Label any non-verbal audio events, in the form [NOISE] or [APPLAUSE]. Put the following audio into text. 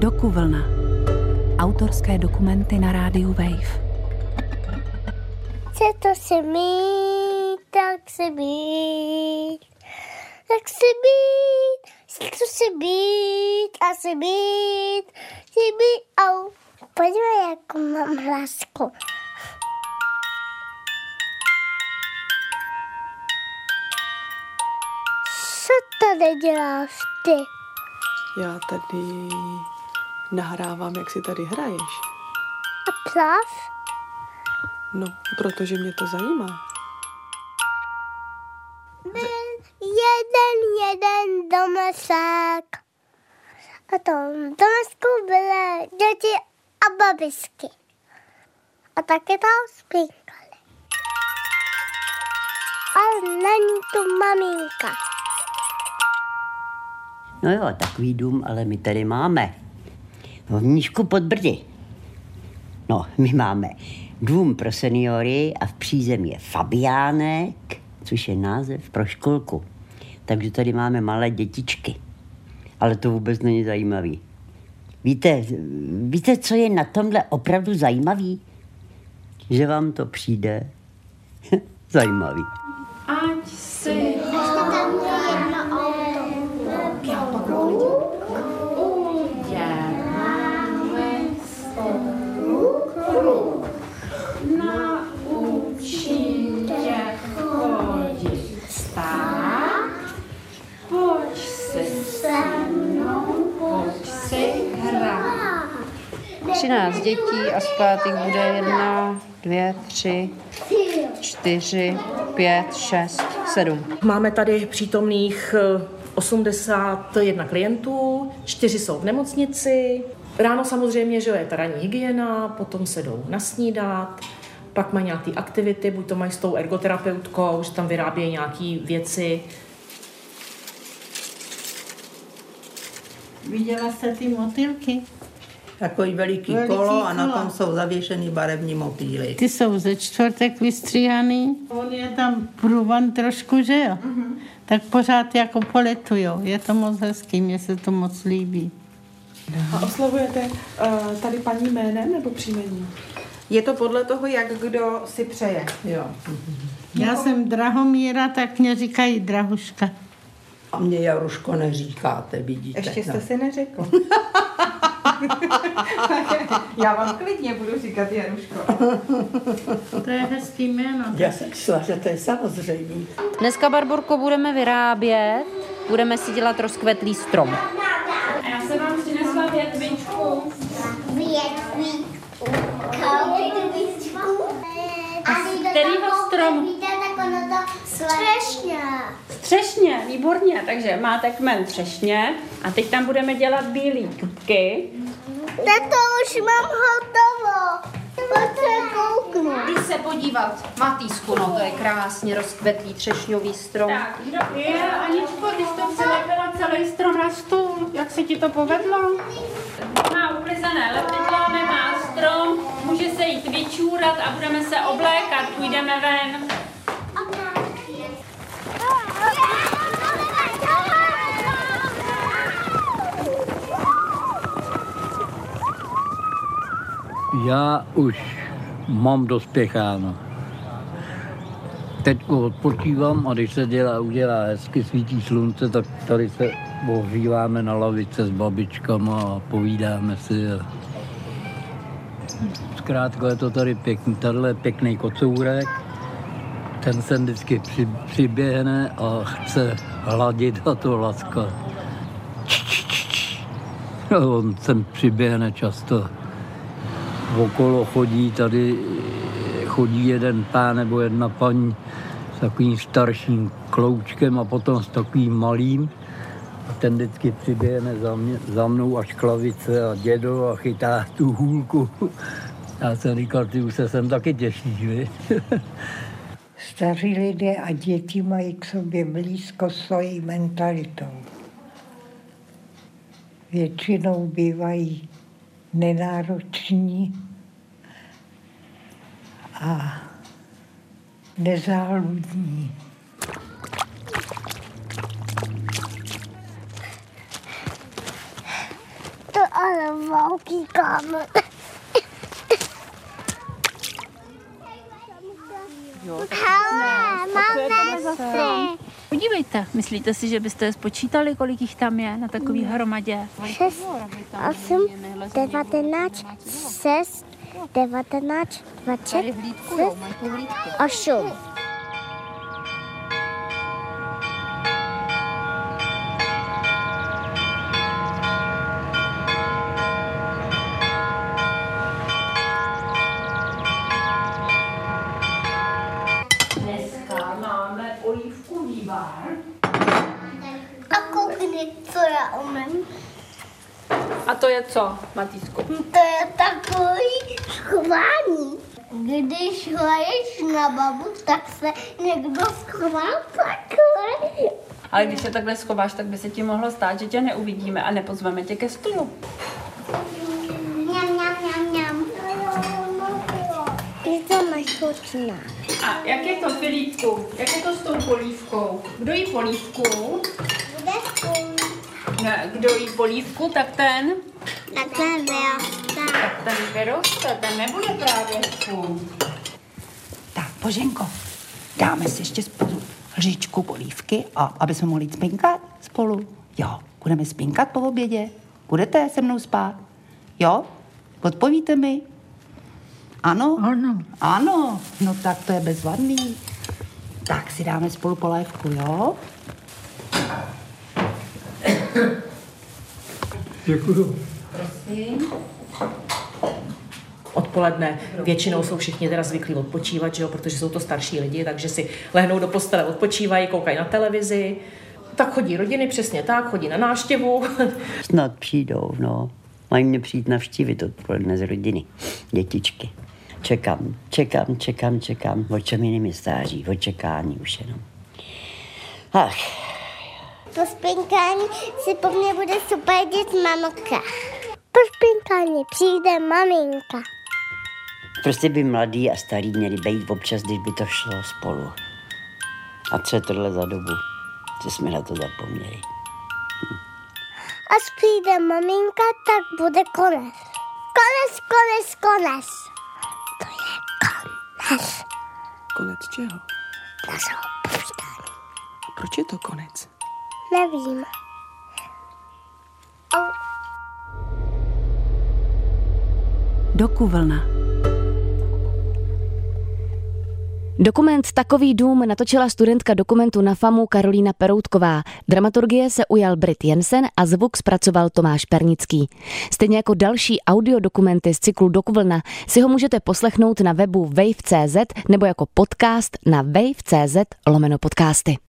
Dokuvlna. Autorské dokumenty na rádiu Wave. Chce to se mít, tak se mít, tak se mít, chce to se mít a se mít, si mít, au. Podívej, jakou mám hlasku. Co tady děláš ty? Já tady nahrávám, jak si tady hraješ. A plav? No, protože mě to zajímá. Byl jeden, jeden domesek. A tom domesku byly děti a babičky. A taky tam spinkali. A není tu maminka. No jo, takový dům, ale my tady máme. V Mnížku pod Brdy. No, my máme dům pro seniory a v přízemí je Fabiánek, což je název pro školku. Takže tady máme malé dětičky. Ale to vůbec není zajímavý. Víte, víte, co je na tomhle opravdu zajímavý? Že vám to přijde [LAUGHS] zajímavý. Ať si hrát. 13 dětí a zpátek bude jedna, dvě, tři, čtyři, pět, šest, sedm. Máme tady přítomných eh, 81 klientů, čtyři jsou v nemocnici. Ráno samozřejmě, že je ta ranní hygiena, potom se jdou nasnídat, pak mají nějaké aktivity, buď to mají s tou ergoterapeutkou, že tam vyrábějí nějaké věci. Viděla jste ty motýlky? Takový veliký, Veliký kolo a na kolo. tom jsou zavěšený barevní motýly. Ty jsou ze čtvrtek vystříhaný. On je tam průvan trošku, že jo? Tak pořád jako poletujou. Je to moc hezký, mně se to moc líbí. A oslavujete uh, tady paní jménem nebo příjmením? Je to podle toho, jak kdo si přeje. Jo. Já jsem Drahomíra, tak mě říkají Drahuška. A mě Jaruško neříkáte, vidíte. Ještě jste no. si neřekl. [LAUGHS] Já vám klidně budu říkat Jaruško. To je hezký jméno. Já jsem myslela, že to je samozřejmé. Dneska, Barborko, budeme vyrábět, budeme si dělat rozkvetlý strom. A já jsem vám přinesla větvičku. Větví. Větvičku. A z kterýho stromu? Víte, tak ono to Střešně. Třešně, výborně, takže máte kmen třešně a teď tam budeme dělat bílé dubky. Tato už mám hotovo. Kouknout. Jdi se podívat. Matýsku, no to je krásně rozkvetlý třešňový strom. Tak, kdo je, Aničko, ty jsi to přilepila celý strom na stůl, jak se ti to povedlo? Má uklizené lepidlo, nemá strom, může se jít vyčůrat a budeme se oblékat, půjdeme ven. Já už mám dospěcháno. Teď odpočívám a když se dělá, udělá hezky, svítí slunce, tak tady se ohříváme na lavice s babičkama a povídáme si. Zkrátka je to tady pěkný, tady je pěkný kocourek, ten sem vždycky při, přiběhne a chce hladit a to laska. On sem přiběhne často okolo chodí tady, chodí jeden pán nebo jedna paní s takovým starším kloučkem a potom s takovým malým. A ten vždycky přiběhne za, mě, za mnou až k lavice a dědo a chytá tu hůlku. Já jsem říkal, ty už se sem taky těšíš, vy? [LAUGHS] Staří lidé a děti mají k sobě blízko svojí mentalitou. Většinou bývají nenároční a nezáludní. To ale velký kámen. Hele, máme zase. Podívejte, myslíte si, že byste spočítali, kolik jich tam je na takový hromadě? 6, 8, 19, 6, 19, 20, 6, 8. koukni, co já umím. A to je co, Matýsku? To je takový schování. Když hraješ na babu, tak se někdo schová takhle. Ale když se takhle schováš, tak by se ti mohlo stát, že tě neuvidíme a nepozveme tě ke stolu. Mňam, mňam, mňam, mňam. Je to mašotná. A jak je to, Filipku? Jak je to s tou polívkou? Kdo jí polívku? Spolu. Ne, kdo jí polívku, tak ten, Takhle vyrostá. tak ten vyroste, ten nebude právě. Tak, Boženko, dáme si ještě spolu lžičku polívky, a aby jsme mohli spinkat spolu. Jo, budeme spinkat po obědě. Budete se mnou spát? Jo? Odpovíte mi? Ano? Ano. Ano, no tak to je bezvadný. Tak si dáme spolu polévku, jo? Děkuju. Odpoledne většinou jsou všichni teda zvyklí odpočívat, že jo, protože jsou to starší lidi, takže si lehnou do postele, odpočívají, koukají na televizi. Tak chodí rodiny, přesně tak, chodí na náštěvu. [LAUGHS] Snad přijdou, no. Mají mě přijít navštívit odpoledne z rodiny. Dětičky. Čekám, čekám, čekám, čekám. O čem jiným je stáří, o čekání už jenom. Ach, Po spinkání si po mně bude super dět mamka. Po spinkání přijde maminka. prostě by mladý a starý měli být občas, když by to šlo spolu. A co je tohle za dobu, že jsme na to zapomněli. Až přijde maminka, tak bude konec. Konec, konec, konec. To je konec Konec čeho? našeho povídání. Proč je to konec? Nevím. Dokuvlna. Dokument Takový dům natočila studentka dokumentu na FAMu Karolína Peroutková. Dramaturgie se ujal Brit Jensen a zvuk zpracoval Tomáš Pernický. Stejně jako další audiodokumenty z cyklu Dokuvlna si ho můžete poslechnout na webu wave.cz nebo jako podcast na wave.cz lomeno podcasty.